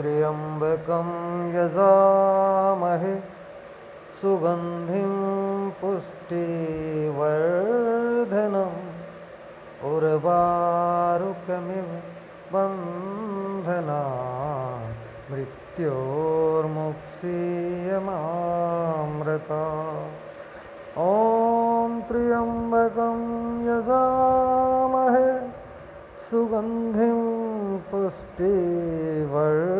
त्र्यम्बकं यजामहे सुगन्धिं पुष्टिवर्धनम् उर्वारुकमिव बन्धना मृत्योर्मुक्षीयमामृता ॐ त्र्यम्बकं यजामहे सुगन्धिं पुष्टिवर्धनम्।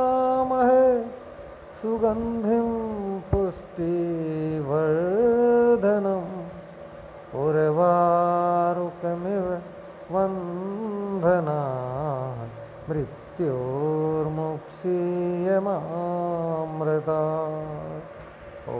सुगन्धिं पुष्टिवर्धनम् उर्वारुकमिव वन्दनान् मृत्योर्मुक्षीयमामृता ओ